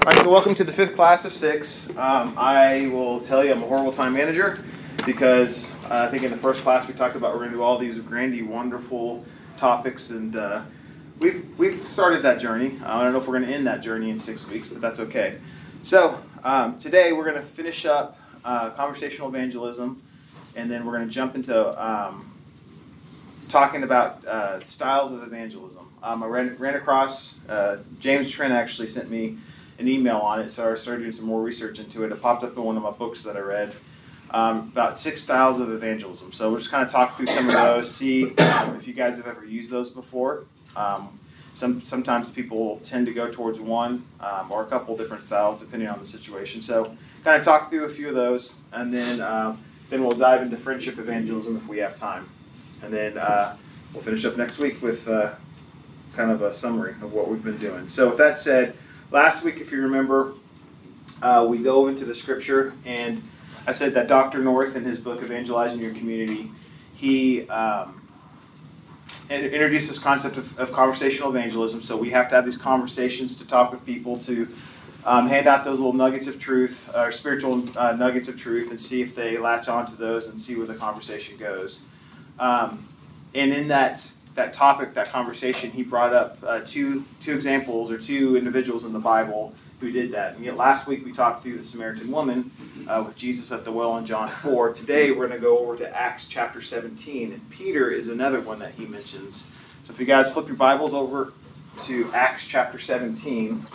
All right, so welcome to the fifth class of six. Um, I will tell you I'm a horrible time manager because uh, I think in the first class we talked about we're going to do all these grandy, wonderful topics, and uh, we've we've started that journey. Uh, I don't know if we're going to end that journey in six weeks, but that's okay. So um, today we're going to finish up uh, conversational evangelism, and then we're going to jump into um, talking about uh, styles of evangelism. Um, I ran, ran across uh, James Trent actually sent me an email on it, so I started doing some more research into it. It popped up in one of my books that I read um, about six styles of evangelism. So we'll just kind of talk through some of those, see um, if you guys have ever used those before. Um, some sometimes people tend to go towards one um, or a couple different styles depending on the situation. So kind of talk through a few of those, and then uh, then we'll dive into friendship evangelism if we have time, and then uh, we'll finish up next week with uh, kind of a summary of what we've been doing. So with that said. Last week, if you remember, uh, we dove into the scripture, and I said that Dr. North, in his book Evangelizing Your Community, he um, introduced this concept of, of, conversational evangelism. So we have to have these conversations to talk with people, to um, hand out those little nuggets of truth, or spiritual uh, nuggets of truth, and see if they latch onto those and see where the conversation goes. Um, and in that that topic, that conversation, he brought up uh, two two examples or two individuals in the Bible who did that. And yet last week we talked through the Samaritan woman uh, with Jesus at the well in John 4. Today we're going to go over to Acts chapter 17, and Peter is another one that he mentions. So if you guys flip your Bibles over to Acts chapter 17.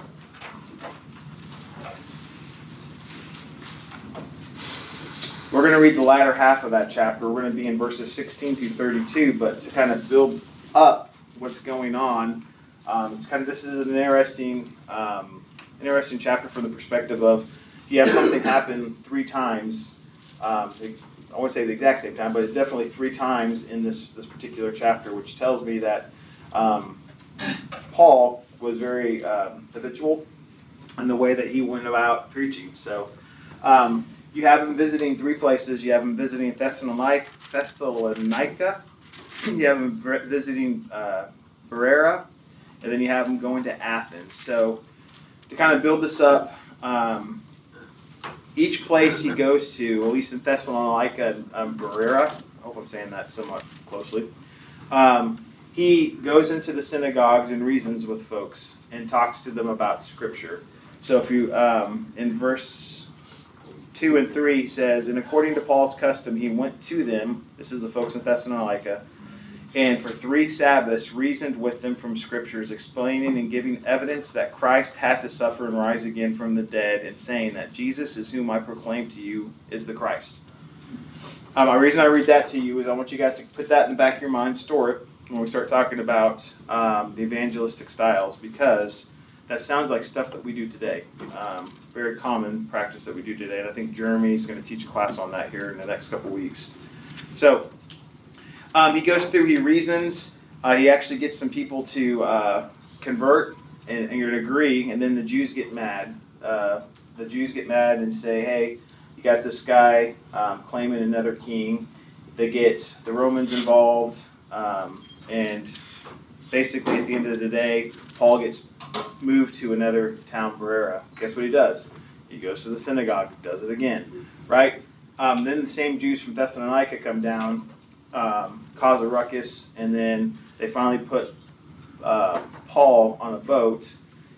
We're going to read the latter half of that chapter. We're going to be in verses 16 through 32, but to kind of build up what's going on, um, it's kind of this is an interesting, um, interesting chapter from the perspective of if you have something happen three times. Um, I won't say the exact same time, but it's definitely three times in this this particular chapter, which tells me that um, Paul was very um, habitual in the way that he went about preaching. So um, you have him visiting three places. You have him visiting Thessalonica, Thessalonica you have him visiting uh, Berea, and then you have him going to Athens. So to kind of build this up, um, each place he goes to, at least in Thessalonica and um, I hope I'm saying that somewhat closely, um, he goes into the synagogues and reasons with folks and talks to them about Scripture. So if you, um, in verse 2 and 3 says, And according to Paul's custom, he went to them, this is the folks in Thessalonica, and for three Sabbaths reasoned with them from Scriptures, explaining and giving evidence that Christ had to suffer and rise again from the dead, and saying that Jesus is whom I proclaim to you is the Christ. Um, the reason I read that to you is I want you guys to put that in the back of your mind, store it when we start talking about um, the evangelistic styles, because that sounds like stuff that we do today. Um, very common practice that we do today. And I think Jeremy is going to teach a class on that here in the next couple weeks. So um, he goes through, he reasons, uh, he actually gets some people to uh, convert and, and agree, and then the Jews get mad. Uh, the Jews get mad and say, hey, you got this guy um, claiming another king. They get the Romans involved, um, and basically at the end of the day, Paul gets moved to another town, Berea. Guess what he does? He goes to the synagogue, does it again, right? Um, then the same Jews from Thessalonica come down, um, cause a ruckus, and then they finally put uh, Paul on a boat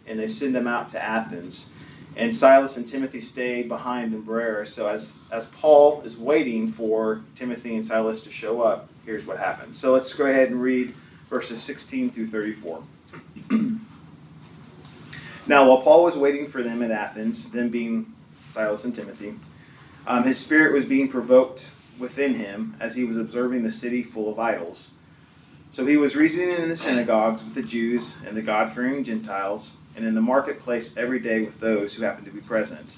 and they send him out to Athens. And Silas and Timothy stay behind in Berea. So as, as Paul is waiting for Timothy and Silas to show up, here's what happens. So let's go ahead and read verses 16 through 34. Now, while Paul was waiting for them at Athens, them being Silas and Timothy, um, his spirit was being provoked within him as he was observing the city full of idols. So he was reasoning in the synagogues with the Jews and the God fearing Gentiles, and in the marketplace every day with those who happened to be present.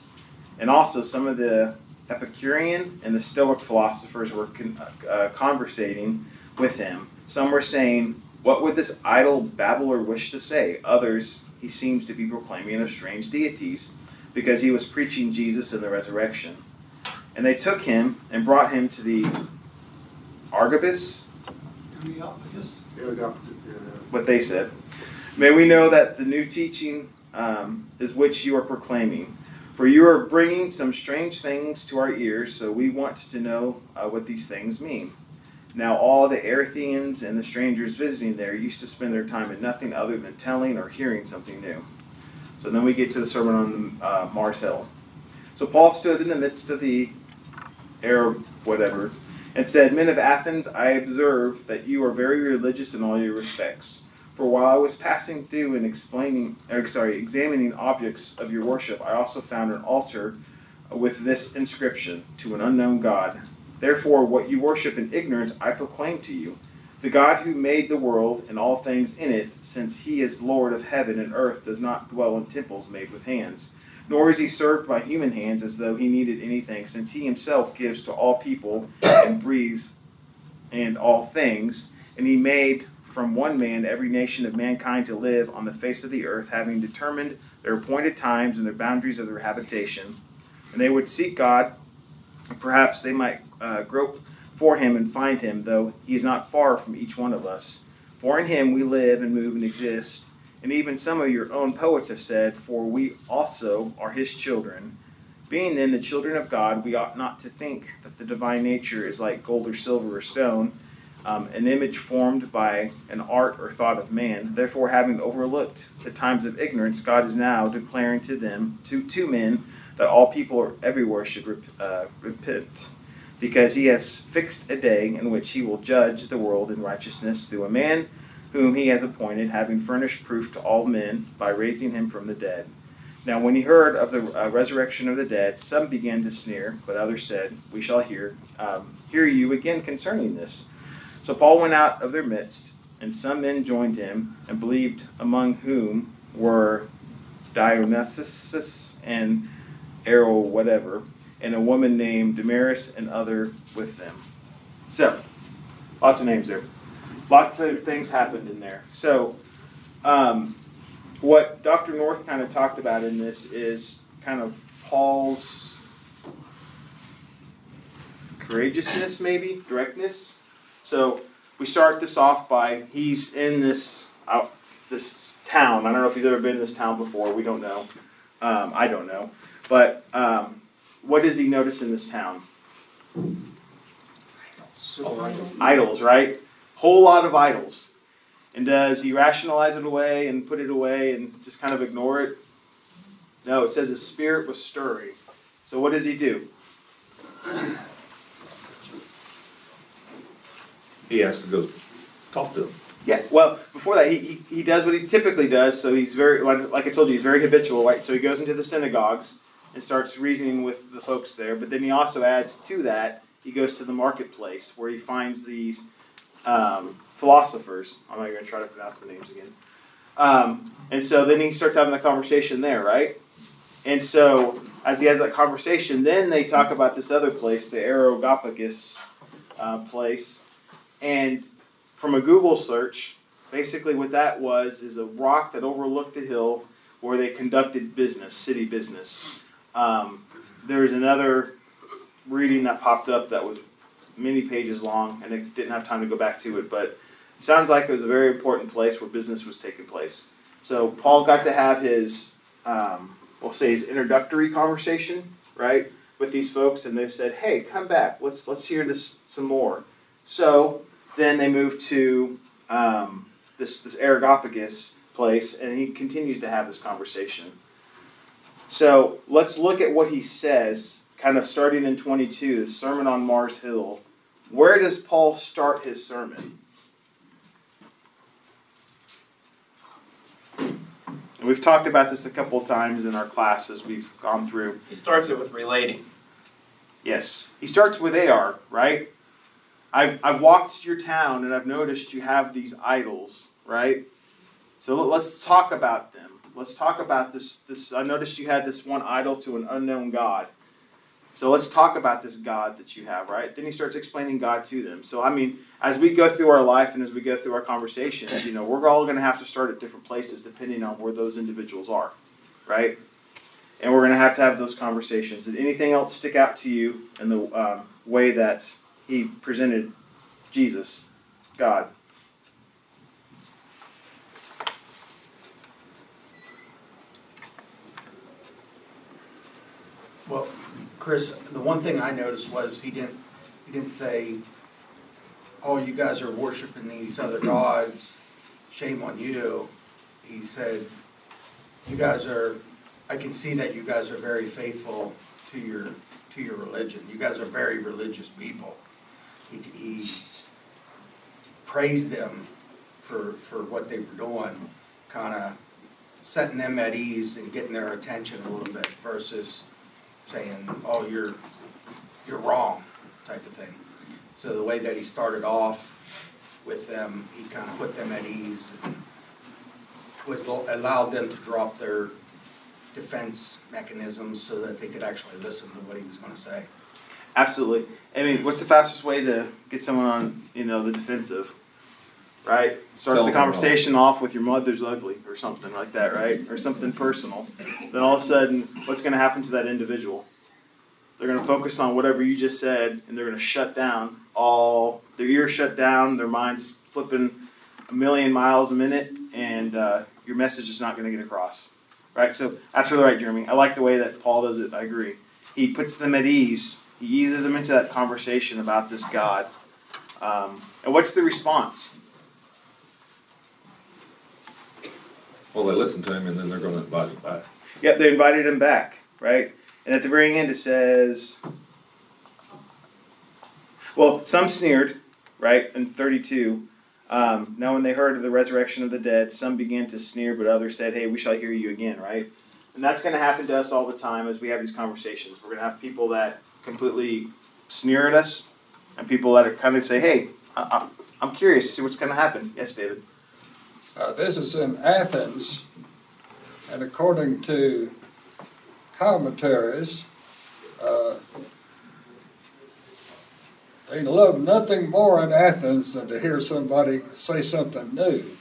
And also, some of the Epicurean and the Stoic philosophers were con- uh, conversating with him. Some were saying, What would this idle babbler wish to say? Others, he seems to be proclaiming of strange deities, because he was preaching Jesus and the resurrection. And they took him and brought him to the Argobus. What they said. May we know that the new teaching um, is which you are proclaiming. For you are bringing some strange things to our ears, so we want to know uh, what these things mean. Now, all the Erythrians and the strangers visiting there used to spend their time in nothing other than telling or hearing something new. So then we get to the sermon on the, uh, Mars Hill. So Paul stood in the midst of the Arab whatever and said, Men of Athens, I observe that you are very religious in all your respects. For while I was passing through and explaining, or sorry, examining objects of your worship, I also found an altar with this inscription to an unknown God. Therefore, what you worship in ignorance, I proclaim to you. The God who made the world and all things in it, since he is Lord of heaven and earth, does not dwell in temples made with hands, nor is he served by human hands as though he needed anything, since he himself gives to all people and breathes and all things, and he made from one man every nation of mankind to live on the face of the earth, having determined their appointed times and the boundaries of their habitation. And they would seek God, and perhaps they might uh, grope for him and find him, though he is not far from each one of us. For in him we live and move and exist. And even some of your own poets have said, For we also are his children. Being then the children of God, we ought not to think that the divine nature is like gold or silver or stone um, an image formed by an art or thought of man. Therefore, having overlooked the times of ignorance, God is now declaring to them, to, to men, that all people everywhere should rep, uh, repent, because he has fixed a day in which he will judge the world in righteousness through a man whom he has appointed, having furnished proof to all men by raising him from the dead. Now, when he heard of the uh, resurrection of the dead, some began to sneer, but others said, "We shall hear um, hear you again concerning this." So Paul went out of their midst, and some men joined him and believed, among whom were Dionysius and Arrow, whatever, and a woman named Damaris and other with them. So, lots of names there. Lots of things happened in there. So, um, what Dr. North kind of talked about in this is kind of Paul's courageousness, maybe, directness so we start this off by he's in this out this town. I don't know if he's ever been in this town before. We don't know. Um, I don't know. But um, what does he notice in this town? Idols. idols, right? Whole lot of idols. And does he rationalize it away and put it away and just kind of ignore it? No, it says his spirit was stirring. So what does he do? he has to go talk to them. Yeah, well, before that, he, he, he does what he typically does. So he's very, like I told you, he's very habitual, right? So he goes into the synagogues and starts reasoning with the folks there. But then he also adds to that, he goes to the marketplace where he finds these um, philosophers. I'm not going to try to pronounce the names again. Um, and so then he starts having the conversation there, right? And so as he has that conversation, then they talk about this other place, the Areopagus uh, place and from a Google search, basically what that was is a rock that overlooked the hill where they conducted business, city business. Um, there was another reading that popped up that was many pages long, and I didn't have time to go back to it, but it sounds like it was a very important place where business was taking place. So Paul got to have his, um, we'll say, his introductory conversation, right, with these folks, and they said, "Hey, come back. Let's let's hear this some more." So then they move to um, this, this Areopagus place, and he continues to have this conversation. So let's look at what he says, kind of starting in 22, the Sermon on Mars Hill. Where does Paul start his sermon? And we've talked about this a couple of times in our classes we've gone through. He starts it with relating. Yes. He starts with AR, right? I've, I've walked your town and I've noticed you have these idols, right? So let's talk about them. Let's talk about this. This I noticed you had this one idol to an unknown God. So let's talk about this God that you have, right? Then he starts explaining God to them. So I mean, as we go through our life and as we go through our conversations, you know, we're all going to have to start at different places depending on where those individuals are, right? And we're going to have to have those conversations. Did anything else stick out to you in the um, way that he presented Jesus, God. Well, Chris, the one thing I noticed was he didn't, he didn't say, oh, you guys are worshiping these other gods, shame on you. He said, you guys are, I can see that you guys are very faithful to your, to your religion. You guys are very religious people. He, he praised them for, for what they were doing, kinda setting them at ease and getting their attention a little bit versus saying, oh, you're, you're wrong, type of thing. So the way that he started off with them, he kind of put them at ease and was, allowed them to drop their defense mechanisms so that they could actually listen to what he was gonna say. Absolutely. I mean, what's the fastest way to get someone on, you know, the defensive? Right? Start the conversation off with your mother's ugly or something like that, right? Or something personal. Then all of a sudden, what's going to happen to that individual? They're going to focus on whatever you just said and they're going to shut down all, their ears shut down, their minds flipping a million miles a minute, and uh, your message is not going to get across. Right? So, absolutely right, Jeremy. I like the way that Paul does it. I agree. He puts them at ease, he eases them into that conversation about this God. Um, and what's the response? Well, they listen to him and then they're gonna invite him back. Yep, they invited him back, right? And at the very end it says, well, some sneered, right? In 32. Um, now, when they heard of the resurrection of the dead, some began to sneer, but others said, hey, we shall hear you again, right? And that's going to happen to us all the time as we have these conversations. We're going to have people that completely sneer at us and people that are kind of say, hey, I, I'm curious to see what's going to happen. Yes, David. Uh, this is in Athens, and according to commentaries, uh, they love nothing more in Athens than to hear somebody say something new.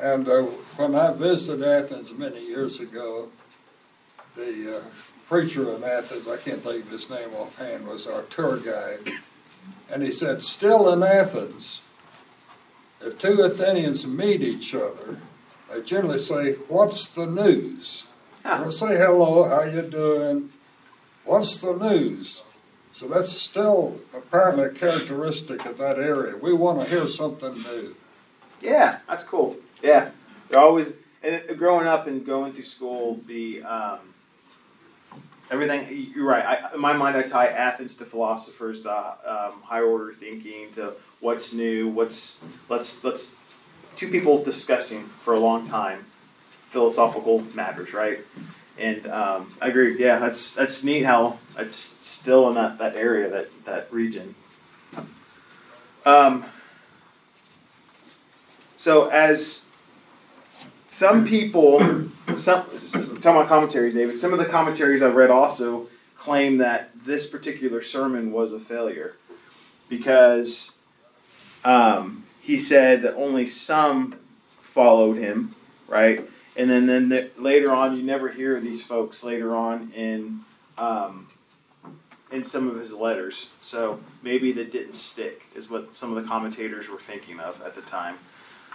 And uh, when I visited Athens many years ago, the uh, preacher in Athens, I can't think of his name offhand, was our tour guide. And he said, Still in Athens, if two Athenians meet each other, they generally say, "What's the news?" They don't say hello, how you doing? What's the news? So that's still apparently a characteristic of that area. We want to hear something new. Yeah, that's cool. Yeah, they're always and growing up and going through school, the um, everything. You're right. I, in my mind, I tie Athens to philosophers, to um, higher order thinking, to what's new, what's let's let's two people discussing for a long time philosophical matters, right? And um, I agree. Yeah, that's that's neat how it's still in that, that area, that that region. Um, so as some people, some talking about commentaries, David. Some of the commentaries I've read also claim that this particular sermon was a failure because um, he said that only some followed him, right? And then then the, later on, you never hear these folks later on in um, in some of his letters. So maybe that didn't stick, is what some of the commentators were thinking of at the time.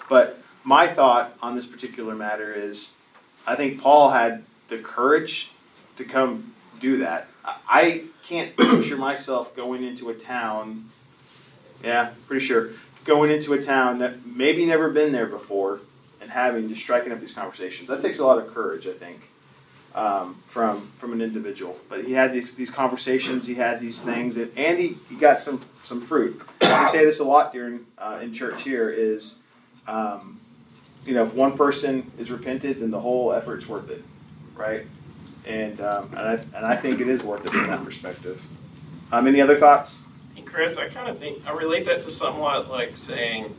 But my thought on this particular matter is I think Paul had the courage to come do that. I can't picture myself going into a town, yeah, pretty sure, going into a town that maybe never been there before and having just striking up these conversations. That takes a lot of courage, I think, um, from from an individual. But he had these these conversations, he had these things, that, and he, he got some some fruit. I say this a lot during uh, in church here is. Um, you know, if one person is repented, then the whole effort's worth it, right? And um, and I and I think it is worth it from that perspective. Um, any other thoughts? Hey, Chris, I kind of think I relate that to somewhat like saying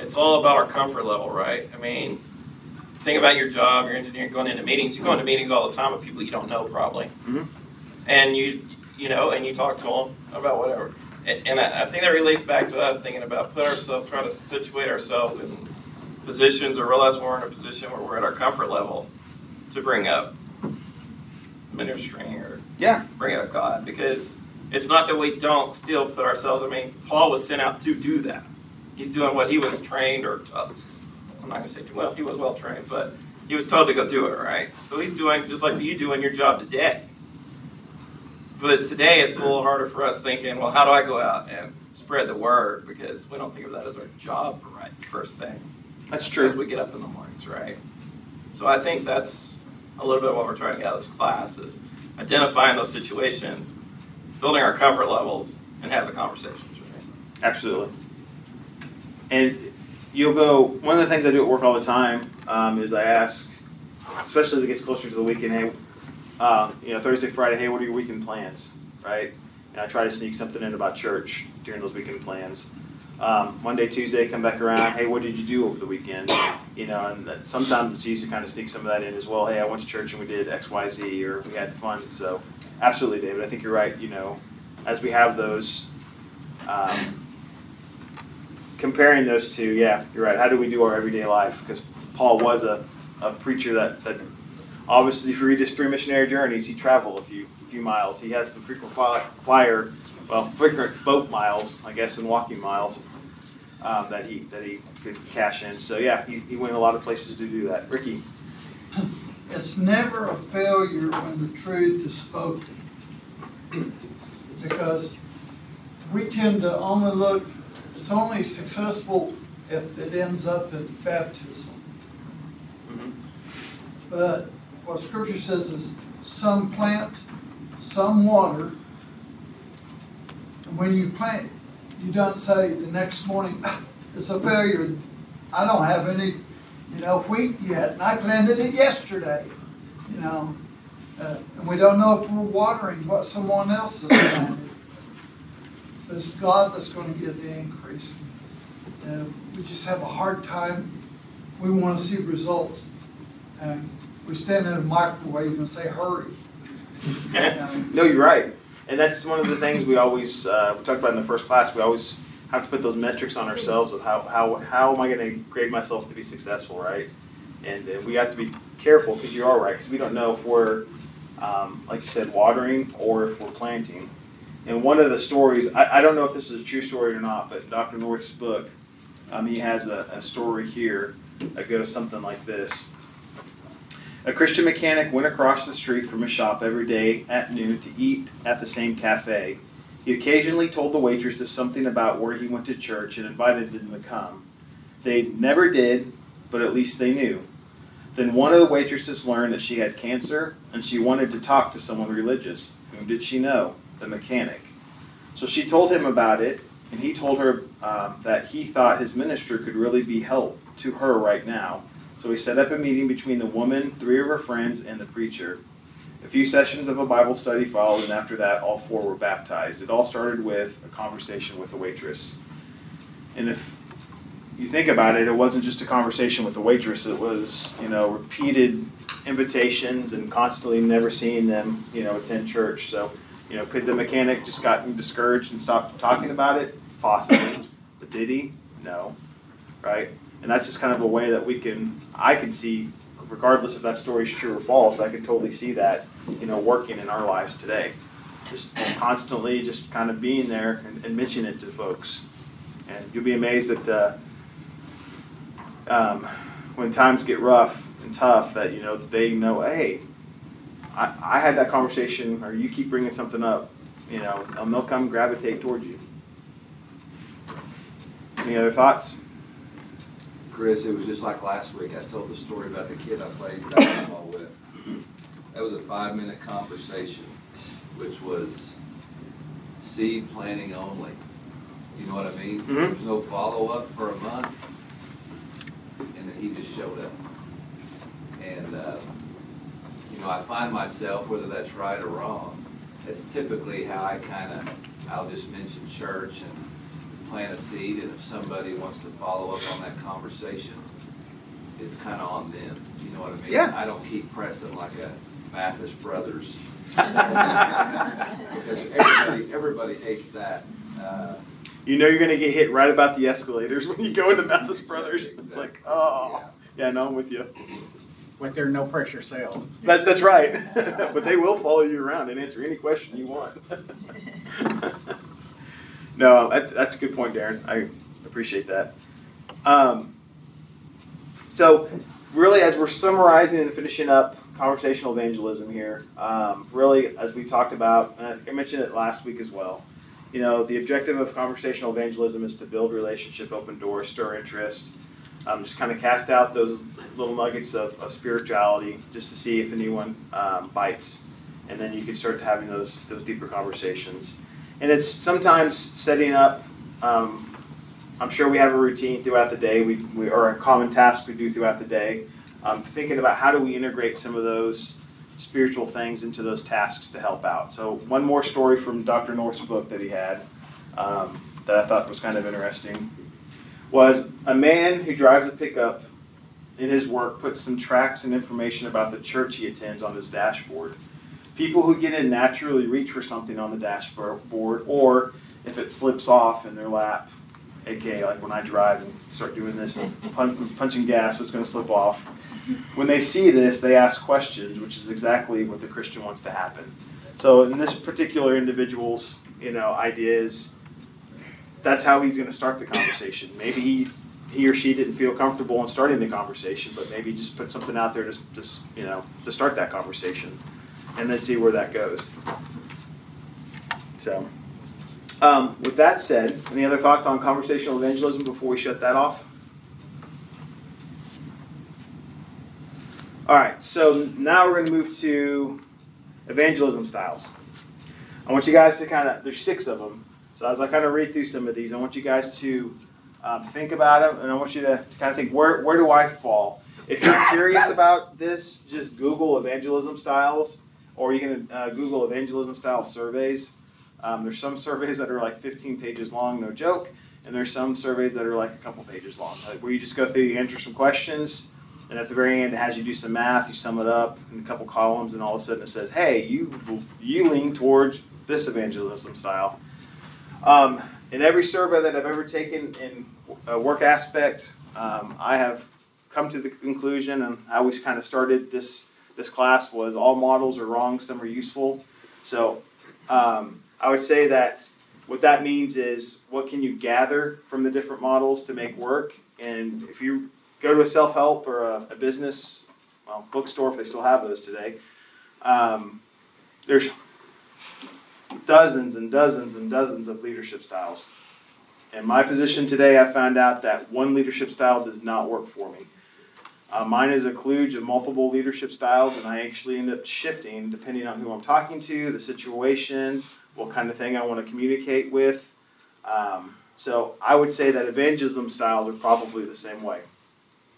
it's all about our comfort level, right? I mean, think about your job, your engineer going into meetings. You go into meetings all the time with people you don't know, probably, Mhm. and you you know, and you talk to them about whatever. And, and I, I think that relates back to us thinking about put ourselves, trying to situate ourselves in positions or realize we're in a position where we're at our comfort level to bring up ministering or Yeah. bring up God because it's not that we don't still put ourselves. I mean, Paul was sent out to do that. He's doing what he was trained or I'm not going to say well, he was well trained, but he was told to go do it, right? So he's doing just like you doing your job today. But today it's a little harder for us thinking, well, how do I go out and spread the word? Because we don't think of that as our job, right? First thing. That's true. As we get up in the mornings, right? So I think that's a little bit of what we're trying to get out of this class is identifying those situations, building our comfort levels, and having the conversations, right? Absolutely. And you'll go, one of the things I do at work all the time um, is I ask, especially as it gets closer to the weekend, hey, uh, you know, Thursday, Friday, hey, what are your weekend plans? Right? And I try to sneak something in about church during those weekend plans. Um, Monday, Tuesday, come back around, hey, what did you do over the weekend? You know, and that, sometimes it's easy to kind of sneak some of that in as well. Hey, I went to church and we did X, Y, Z, or we had fun. So, absolutely, David. I think you're right. You know, as we have those, um, comparing those two, yeah, you're right. How do we do our everyday life? Because Paul was a, a preacher that, that obviously, if you read his three missionary journeys, he traveled a few a few miles. He has some frequent fly, flyer, well, frequent boat miles, I guess, and walking miles um, that he that he could cash in. So yeah, he, he went a lot of places to do that. Ricky, It's never a failure when the truth is spoken. Because we tend to only look, it's only successful if it ends up in baptism. But what scripture says is some plant, some water. When you plant, you don't say the next morning, "Ah, it's a failure. I don't have any, you know, wheat yet, and I planted it yesterday, you know. Uh, and we don't know if we're watering what someone else has planted. But it's God that's gonna give the increase. And we just have a hard time, we wanna see results. And we stand in a microwave and say, hurry. You know, no, you're right, and that's one of the things we always uh, we talked about in the first class. We always have to put those metrics on ourselves of how how how am I going to grade myself to be successful, right? And, and we have to be careful because you are right because we don't know if we're um, like you said watering or if we're planting. And one of the stories, I, I don't know if this is a true story or not, but Dr. North's book, um, he has a, a story here that goes something like this. A Christian mechanic went across the street from a shop every day at noon to eat at the same cafe. He occasionally told the waitresses something about where he went to church and invited them to come. They never did, but at least they knew. Then one of the waitresses learned that she had cancer and she wanted to talk to someone religious. Whom did she know? The mechanic. So she told him about it, and he told her um, that he thought his minister could really be help to her right now. So we set up a meeting between the woman, three of her friends, and the preacher. A few sessions of a Bible study followed, and after that, all four were baptized. It all started with a conversation with the waitress. And if you think about it, it wasn't just a conversation with the waitress, it was, you know, repeated invitations and constantly never seeing them, you know, attend church. So, you know, could the mechanic just gotten discouraged and stopped talking about it? Possibly. But did he? No. Right? And that's just kind of a way that we can, I can see, regardless if that story is true or false, I can totally see that, you know, working in our lives today. Just constantly just kind of being there and, and mentioning it to folks. And you'll be amazed that uh, um, when times get rough and tough, that, you know, they know, hey, I, I had that conversation, or you keep bringing something up, you know, and they'll come gravitate towards you. Any other thoughts? Chris, it was just like last week, I told the story about the kid I played basketball with. That was a five-minute conversation, which was seed planting only. You know what I mean? Mhm. There was no follow-up for a month, and then he just showed up. And, uh, you know, I find myself, whether that's right or wrong, that's typically how I kind of, I'll just mention church and plant a seed, and if somebody wants to follow up on that conversation, it's kind of on them, you know what I mean? Yeah. I don't keep pressing like a Mathis Brothers. Because everybody, everybody hates that. Uh, You know you're gonna get hit right about the escalators when you go into Mathis Brothers. It's like, oh, yeah, no, I'm with you. But they're no pressure sales. That, that's right. but they will follow you around and answer any question you want. no, that's, that's a good point, Darren. I appreciate that. Um, so, really, as we're summarizing and finishing up conversational evangelism here, um, really, as we talked about, and I mentioned it last week as well. You know, the objective of conversational evangelism is to build relationship, open doors, stir interest, um, just kind of cast out those little nuggets of, of spirituality, just to see if anyone um, bites, and then you can start having those those deeper conversations. And it's sometimes setting up. Um, I'm sure we have a routine throughout the day, we, we or a common task we do throughout the day. Um, thinking about how do we integrate some of those spiritual things into those tasks to help out. So one more story from Dr. North's book that he had um, that I thought was kind of interesting was a man who drives a pickup in his work puts some tracts and information about the church he attends on his dashboard. People who get in naturally reach for something on the dashboard, or if it slips off in their lap, aka like when I drive and start doing this and punch, punching gas, it's going to slip off. When they see this, they ask questions, which is exactly what the Christian wants to happen. So in this particular individual's, you know, idea is that's how he's going to start the conversation. Maybe he he or she didn't feel comfortable in starting the conversation, but maybe just put something out there to just you know to start that conversation, and then see where that goes. So, um, with that said, any other thoughts on conversational evangelism before we shut that off? All right, so now we're going to move to evangelism styles. I want you guys to kind of, there's six of them. So as I kind of read through some of these, I want you guys to um, think about them, and I want you to, to kind of think, where, where do I fall? If you're curious about this, just Google evangelism styles, or you can uh, Google evangelism style surveys. Um, there's some surveys that are like 15 pages long, no joke, and there's some surveys that are like a couple pages long, like where you just go through, you answer some questions, and at the very end, it has you do some math, you sum it up in a couple columns, and all of a sudden it says, hey, you, you lean towards this evangelism style. Um, in every survey that I've ever taken in a work aspect, um, I have come to the conclusion, and I always kind of started this this class was all models are wrong, some are useful. So um, I would say that what that means is what can you gather from the different models to make work, and if you go to a self help or a, a, business, well, bookstore if they still have those today. Um, there's dozens and dozens and dozens of leadership styles. In my position today, I found out that one leadership style does not work for me. Uh, mine is a kludge of multiple leadership styles, and I actually end up shifting depending on who I'm talking to, the situation, what kind of thing I want to communicate with. Um, so I would say that evangelism styles are probably the same way.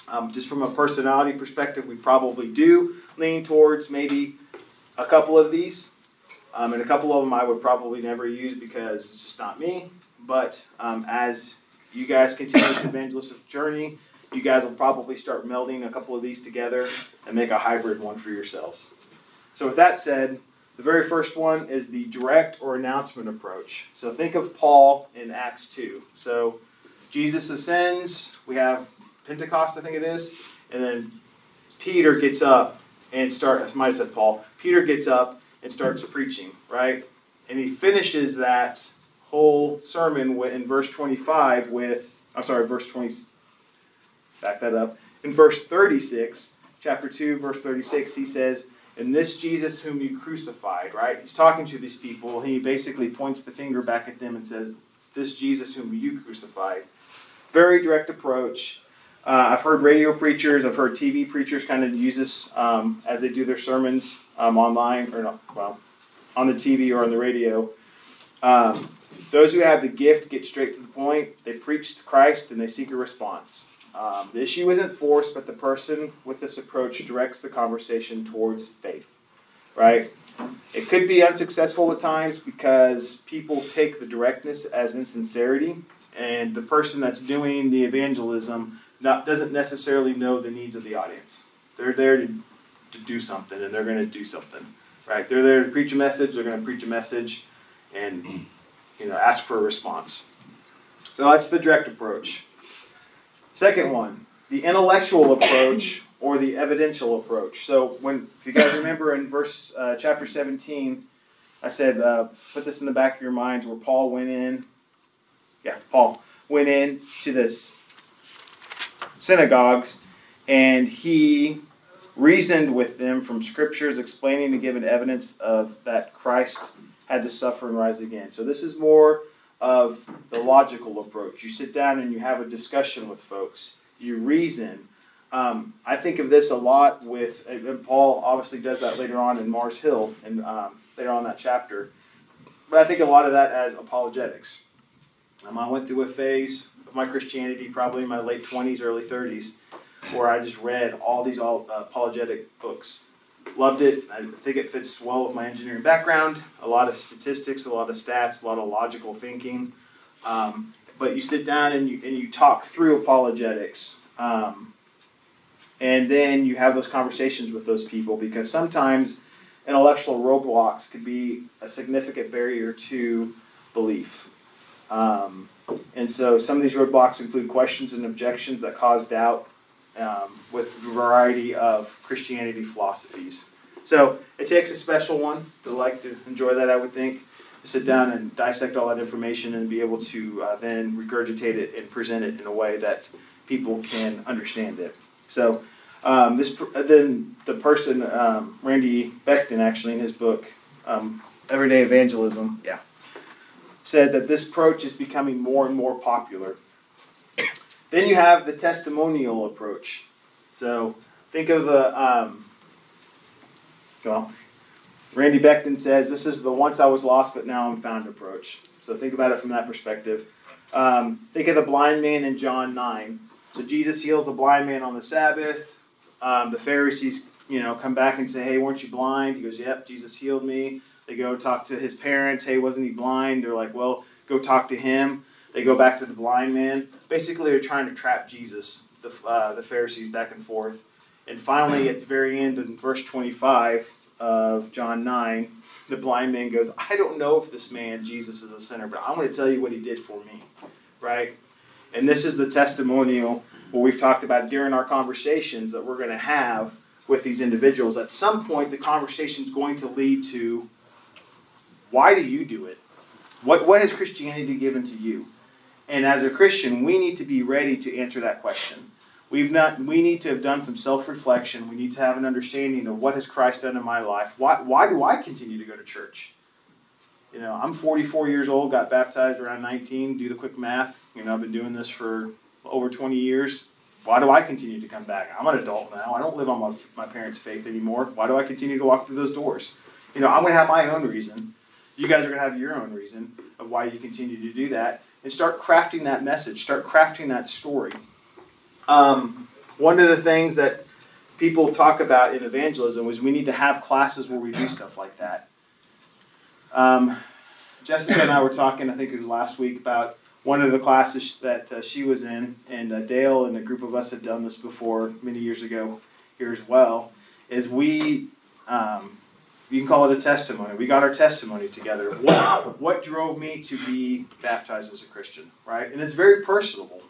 Um, just from a personality perspective, we probably do lean towards maybe a couple of these. Um, and a couple of them I would probably never use because it's just not me. But um, as you guys continue this evangelistic journey, you guys will probably start melding a couple of these together and make a hybrid one for yourselves. So, with that said, the very first one is the direct or announcement approach. So, think of Paul in Acts 2. So, Jesus ascends, we have Pentecost, I think it is. And then Peter gets up and starts, I might have said Paul. Peter gets up and starts preaching, right? And he finishes that whole sermon in verse 25 with, I'm sorry, verse 20, back that up. In verse 36, chapter 2, verse 36, he says, And this Jesus whom you crucified, right? He's talking to these people. He basically points the finger back at them and says, This Jesus whom you crucified. Very direct approach. Uh, I've heard radio preachers, I've heard TV preachers kind of use this um, as they do their sermons um, online or not, well, on the TV or on the radio. Um, those who have the gift get straight to the point. They preach Christ and they seek a response. Um, the issue isn't force, but the person with this approach directs the conversation towards faith, right? It could be unsuccessful at times because people take the directness as insincerity, and the person that's doing the evangelism not, doesn't necessarily know the needs of the audience. They're there to, to do something, and they're going to do something, right? They're there to preach a message. They're going to preach a message, and you know, ask for a response. So that's the direct approach. Second one, the intellectual approach or the evidential approach. So when, if you guys remember in verse uh, chapter 17, I said, uh, put this in the back of your minds where Paul went in. Yeah, Paul went in to this synagogues and he reasoned with them from scriptures, explaining and giving evidence of that Christ had to suffer and rise again. So this is more of the logical approach. You sit down and you have a discussion with folks. You reason. Um, I think of this a lot with, and Paul obviously does that later on in Mars Hill and um, later on that chapter. But I think a lot of that as apologetics. Um, I went through a phase of my Christianity, probably in my late 20s, early 30s, where I just read all these all, uh, apologetic books. Loved it. I think it fits well with my engineering background. A lot of statistics, a lot of stats, a lot of logical thinking. Um, but you sit down and you, and you talk through apologetics. Um, and then you have those conversations with those people because sometimes intellectual roadblocks could be a significant barrier to belief. Um, and so some of these roadblocks include questions and objections that cause doubt um, with a variety of Christianity philosophies. So it takes a special one to like to enjoy that, I would think, to sit down and dissect all that information and be able to uh, then regurgitate it and present it in a way that people can understand it. So um, this then the person um, Randy Becton actually in his book um, Everyday Evangelism, yeah, said that this approach is becoming more and more popular. Then you have the testimonial approach. So think of the um, well, Randy Becton says this is the once I was lost but now I'm found approach. So think about it from that perspective. Um, think of the blind man in John 9. So Jesus heals the blind man on the Sabbath. Um, the Pharisees, you know, come back and say, "Hey, weren't you blind?" He goes, "Yep, Jesus healed me." They go talk to his parents. Hey, wasn't he blind? They're like, "Well, go talk to him." They go back to the blind man. Basically, they're trying to trap Jesus. The uh, the Pharisees back and forth, and finally, at the very end, in verse twenty-five of John nine, the blind man goes, "I don't know if this man Jesus is a sinner, but I'm going to tell you what he did for me." Right? And this is the testimonial what we've talked about during our conversations that we're going to have with these individuals. At some point, the conversation is going to lead to why do you do it? What, what has Christianity given to you? And as a Christian, we need to be ready to answer that question. We've not, we need to have done some self reflection. We need to have an understanding of what has Christ done in my life. Why, why do I continue to go to church? You know, I'm 44 years old, got baptized around 19. Do the quick math. You know, I've been doing this for over 20 years. Why do I continue to come back? I'm an adult now. I don't live on my, my parents' faith anymore. Why do I continue to walk through those doors? You know, I'm going to have my own reason. You guys are going to have your own reason of why you continue to do that. And start crafting that message, start crafting that story. Um, one of the things that people talk about in evangelism is we need to have classes where we do stuff like that. Um, Jessica and I were talking, I think it was last week, about one of the classes that uh, she was in, and uh, Dale and a group of us had done this before many years ago here as well. Is we, um, you can call it a testimony. We got our testimony together. What, what drove me to be baptized as a Christian, right? And it's very personable.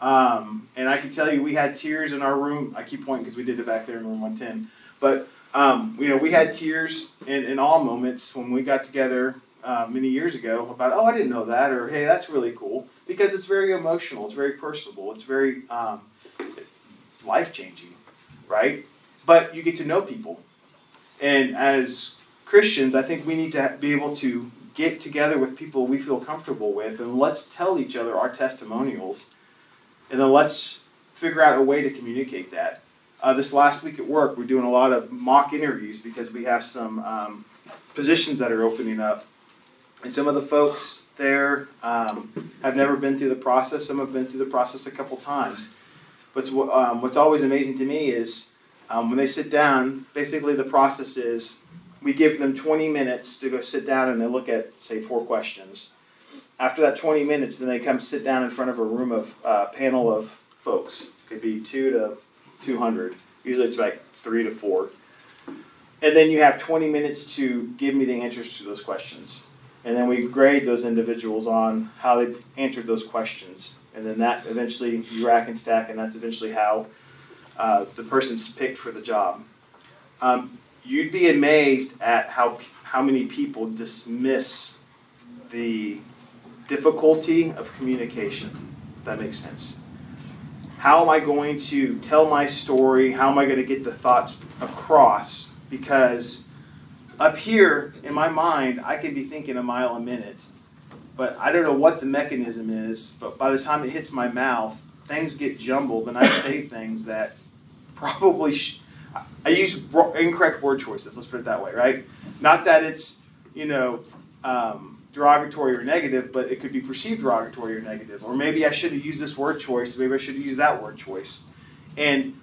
Um, and I can tell you, we had tears in our room. I keep pointing because we did it back there in room 110. But um, you know, we had tears in, in all moments when we got together uh, many years ago about, oh, I didn't know that, or hey, that's really cool, because it's very emotional, it's very personable, it's very um, life changing, right? But you get to know people. And as Christians, I think we need to be able to get together with people we feel comfortable with and let's tell each other our testimonials. And then let's figure out a way to communicate that. Uh, this last week at work, we're doing a lot of mock interviews because we have some um, positions that are opening up. And some of the folks there um, have never been through the process. Some have been through the process a couple times. But um, what's always amazing to me is um, when they sit down, basically the process is we give them 20 minutes to go sit down and they look at, say, four questions. After that 20 minutes, then they come sit down in front of a room of uh, panel of folks. It could be two to 200. Usually it's like three to four. And then you have 20 minutes to give me the answers to those questions. And then we grade those individuals on how they answered those questions. And then that eventually you rack and stack, and that's eventually how uh, the person's picked for the job. Um, you'd be amazed at how, how many people dismiss the difficulty of communication. That makes sense. how am I going to tell my story? How am I going to get the thoughts across? Because up here in my mind, I can be thinking a mile a minute, but I don't know what the mechanism is. But by the time it hits my mouth, things get jumbled, and I say things that probably sh- I use incorrect word choices. Let's put it that way, right? Not that it's you know um, derogatory or negative, but it could be perceived derogatory or negative. Or maybe I should have used this word choice. Maybe I should have used that word choice. And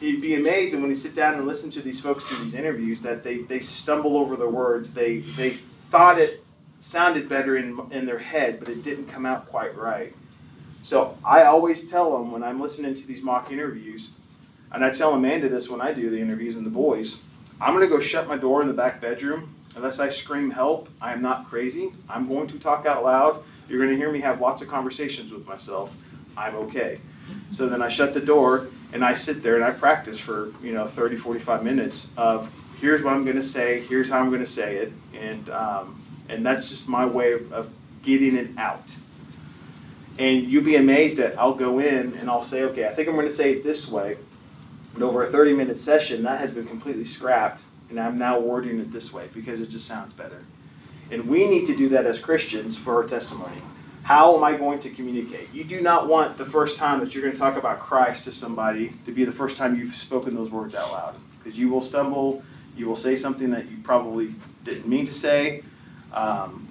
you'd be amazing when you sit down and listen to these folks do these interviews that they, they stumble over the words. They they thought it sounded better in in their head, but it didn't come out quite right. So I always tell them when I'm listening to these mock interviews, and I tell Amanda this when I do the interviews and the boys, I'm going to go shut my door in the back bedroom. Unless I scream help, I am not crazy. I'm going to talk out loud. You're going to hear me have lots of conversations with myself. I'm okay. So then I shut the door and I sit there and I practice for, you know, 30, 45 minutes of here's what I'm going to say, here's how I'm going to say it. And, um, and that's just my way of, of getting it out. And you'll be amazed that I'll go in and I'll say, okay, I think I'm going to say it this way. But over a 30 minute session, that has been completely scrapped. And I'm now wording it this way because it just sounds better. And we need to do that as Christians for our testimony. How am I going to communicate? You do not want the first time that you're going to talk about Christ to somebody to be the first time you've spoken those words out loud. Because you will stumble, you will say something that you probably didn't mean to say. Um,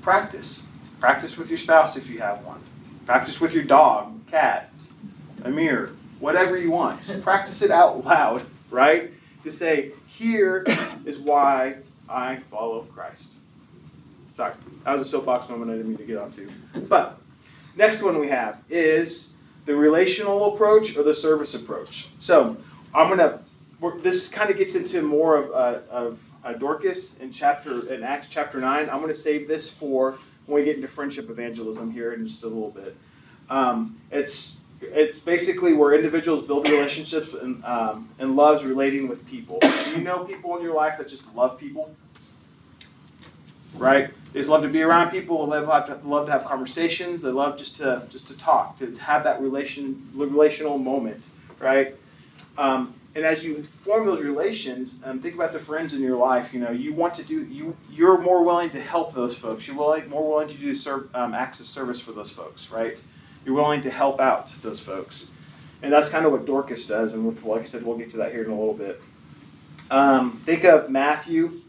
practice. Practice with your spouse if you have one. Practice with your dog, cat, a mirror, whatever you want. Just practice it out loud, right? To say, here is why I follow Christ. Sorry, that was a soapbox moment I didn't mean to get onto. But next one we have is the relational approach or the service approach. So I'm gonna. This kind of gets into more of uh, of uh, Dorcas in chapter in Acts chapter nine. I'm gonna save this for when we get into friendship evangelism here in just a little bit. Um, it's it's basically where individuals build relationships and um, and loves relating with people. Do you know people in your life that just love people? Right? They just love to be around people. They love to, love to have conversations. They love just to just to talk, to have that relation relational moment, right? Um, and as you form those relations, um, think about the friends in your life. You know, you want to do you. You're more willing to help those folks. You're willing, more willing to do serve, um, acts of service for those folks, right? You're willing to help out those folks, and that's kind of what Dorcas does. And like I said, we'll get to that here in a little bit. Um, think of Matthew.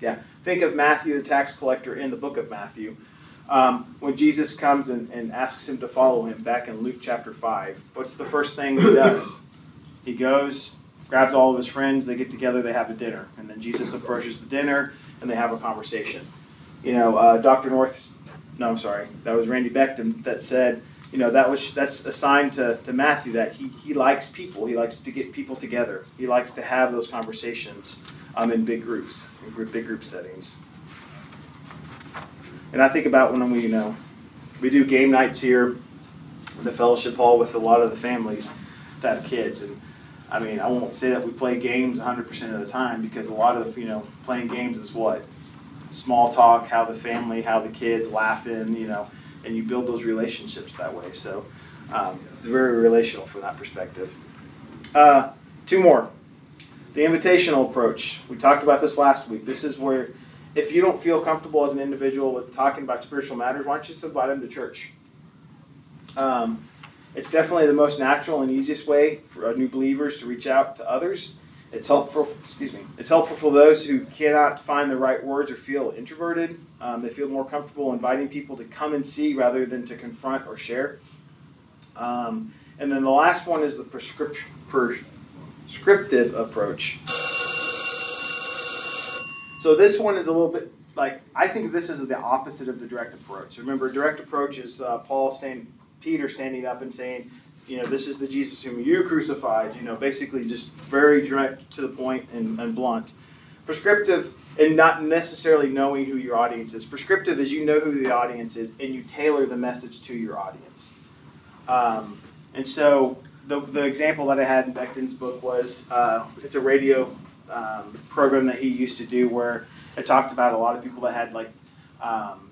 Yeah, think of Matthew, the tax collector, in the book of Matthew. Um, when Jesus comes and, and asks him to follow him back in Luke chapter 5, what's the first thing he does? He goes, grabs all of his friends, they get together, they have a dinner. And then Jesus approaches the dinner and they have a conversation. You know, uh, Dr. North, no, I'm sorry, that was Randy Becton that said, you know, that was that's assigned to, to Matthew that he, he likes people. He likes to get people together. He likes to have those conversations um, in big groups, in group, big group settings. And I think about when we, you know, we do game nights here in the fellowship hall with a lot of the families that have kids. And I mean, I won't say that we play games 100% of the time because a lot of, you know, playing games is what? Small talk, how the family, how the kids laughing, you know, and you build those relationships that way. So um, it's very relational from that perspective. Uh, two more. The invitational approach. We talked about this last week. This is where, if you don't feel comfortable as an individual with talking about spiritual matters, why don't you just invite them to church? Um, it's definitely the most natural and easiest way for new believers to reach out to others. It's helpful. Excuse me. It's helpful for those who cannot find the right words or feel introverted. Um, they feel more comfortable inviting people to come and see rather than to confront or share. Um, and then the last one is the prescript- prescriptive approach. So this one is a little bit like I think this is the opposite of the direct approach. Remember, direct approach is uh, Paul saying, Peter standing up and saying, you know, this is the Jesus whom you crucified. You know, basically just very direct to the point and, and blunt. Prescriptive and not necessarily knowing who your audience is. Prescriptive is you know who the audience is and you tailor the message to your audience. Um, and so the, the example that I had in Becton's book was uh, it's a radio um, program that he used to do where it talked about a lot of people that had like um,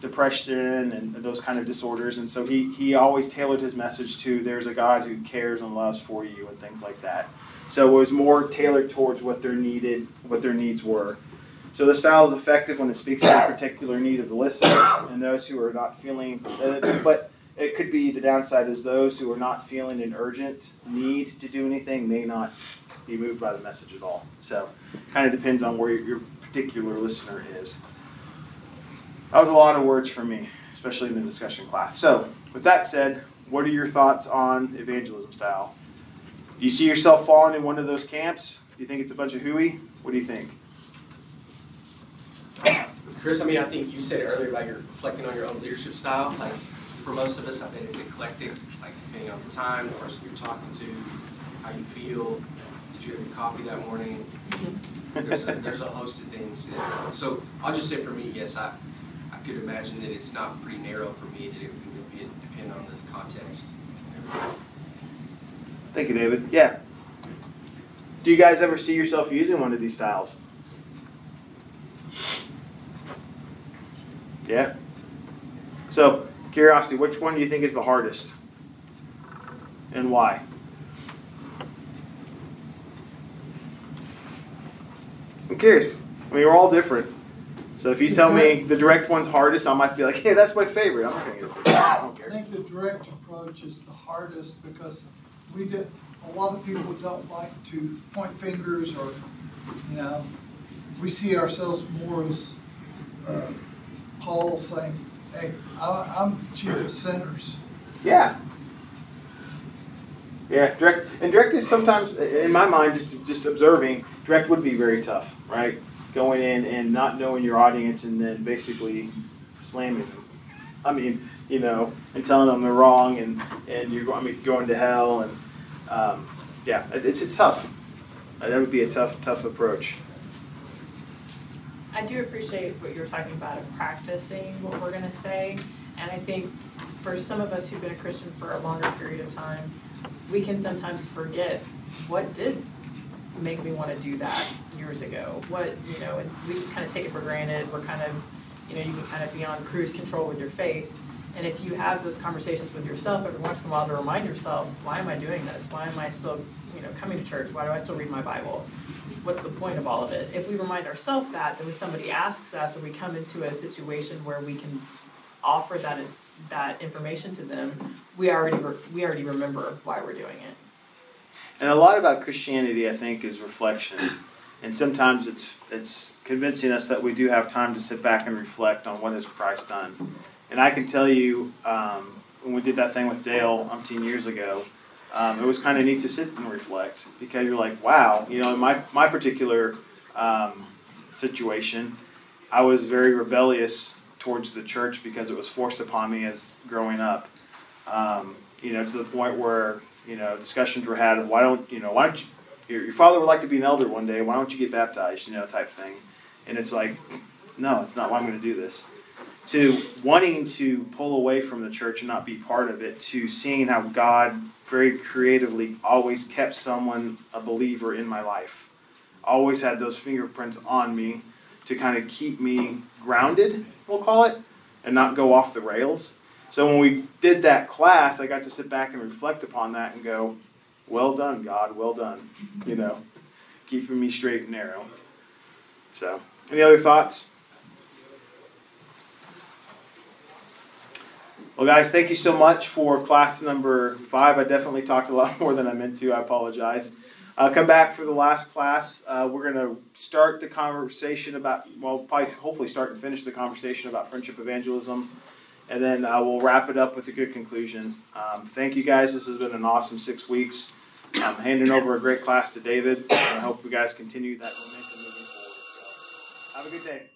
depression and those kind of disorders. And so he, he always tailored his message to there's a God who cares and loves for you and things like that. So it was more tailored towards what their needed, what their needs were. So the style is effective when it speaks to the particular need of the listener and those who are not feeling. Uh, but it could be the downside is those who are not feeling an urgent need to do anything may not be moved by the message at all. So kind of depends on where your particular listener is. That was a lot of words for me, especially in the discussion class. So, with that said, what are your thoughts on evangelism style? Do you see yourself falling in one of those camps? Do you think it's a bunch of hooey? What do you think? Chris, I mean, I think you said it earlier about your reflecting on your own leadership style. Like, for most of us, I think it's eclectic, like depending on the time, the person you're talking to, how you feel. Did you have your coffee that morning? Mm-hmm. There's a, there's a host of things. So I'll just say for me, yes, I, I could imagine that it's not pretty narrow for me, that it would be, depend on the context. Thank you, David. Yeah. Do you guys ever see yourself using one of these styles? Yeah. So, curiosity, which one do you think is the hardest? And why? I'm curious. I mean, we're all different. So if you tell me the direct one's hardest, I might be like, hey, that's my favorite. I'm not going to get it. I don't I think the direct approach is the hardest because we get, a lot of people don't like to point fingers or, you know, we see ourselves more as, uh, Paul saying, hey, I, I'm chief of sinners. Yeah. Yeah, direct and direct is sometimes, in my mind, just just observing, direct would be very tough, right? Going in and not knowing your audience and then basically slamming them. I mean, you know, and telling them they're wrong and and you're going, I mean, going to hell and um, yeah, it's it's tough. Uh, That would be a tough tough approach. I do appreciate what you're talking about of practicing what we're gonna say. And I think for some of us who've been a Christian for a longer period of time, we can sometimes forget what did make me wanna do that years ago. What, you know, and we just kind of take it for granted. We're kind of, you know, you can kind of be on cruise control with your faith. And if you have those conversations with yourself every once in a while to remind yourself, why am I doing this? Why am I still, you know, coming to church? Why do I still read my Bible? what's the point of all of it? If we remind ourselves that, then when somebody asks us or we come into a situation where we can offer that that information to them, we already re- we already remember why we're doing it. And a lot about Christianity, I think, is reflection. And sometimes it's it's convincing us that we do have time to sit back and reflect on what has Christ done. And I can tell you, um, when we did that thing with Dale umpteen years ago, um, it was kind of neat to sit and reflect because you're like, wow, you know, in my my particular um, situation, I was very rebellious towards the church because it was forced upon me as growing up. Um, you know, to the point where you know discussions were had of why don't you know why don't you your, your father would like to be an elder one day why don't you get baptized you know type thing. And it's like no it's not why i'm going to do this. To wanting to pull away from the church and not be part of it to seeing how god very creatively always kept someone a believer in my life always had those fingerprints on me to kind of keep me grounded we'll call it and not go off the rails so when we did that class, I got to sit back and reflect upon that and go, "Well done, God. Well done." You know, keeping me straight and narrow. So, any other thoughts? Well, guys, thank you so much for class number five. I definitely talked a lot more than I meant to. I apologize. Uh, come back for the last class. Uh, we're going to start the conversation about, well, probably hopefully start and finish the conversation about friendship evangelism and then uh, we'll wrap it up with a good conclusion. Um, thank you guys. This has been an awesome six weeks. I'm handing over a great class to David, I hope you guys continue that momentum moving forward. Have a good day.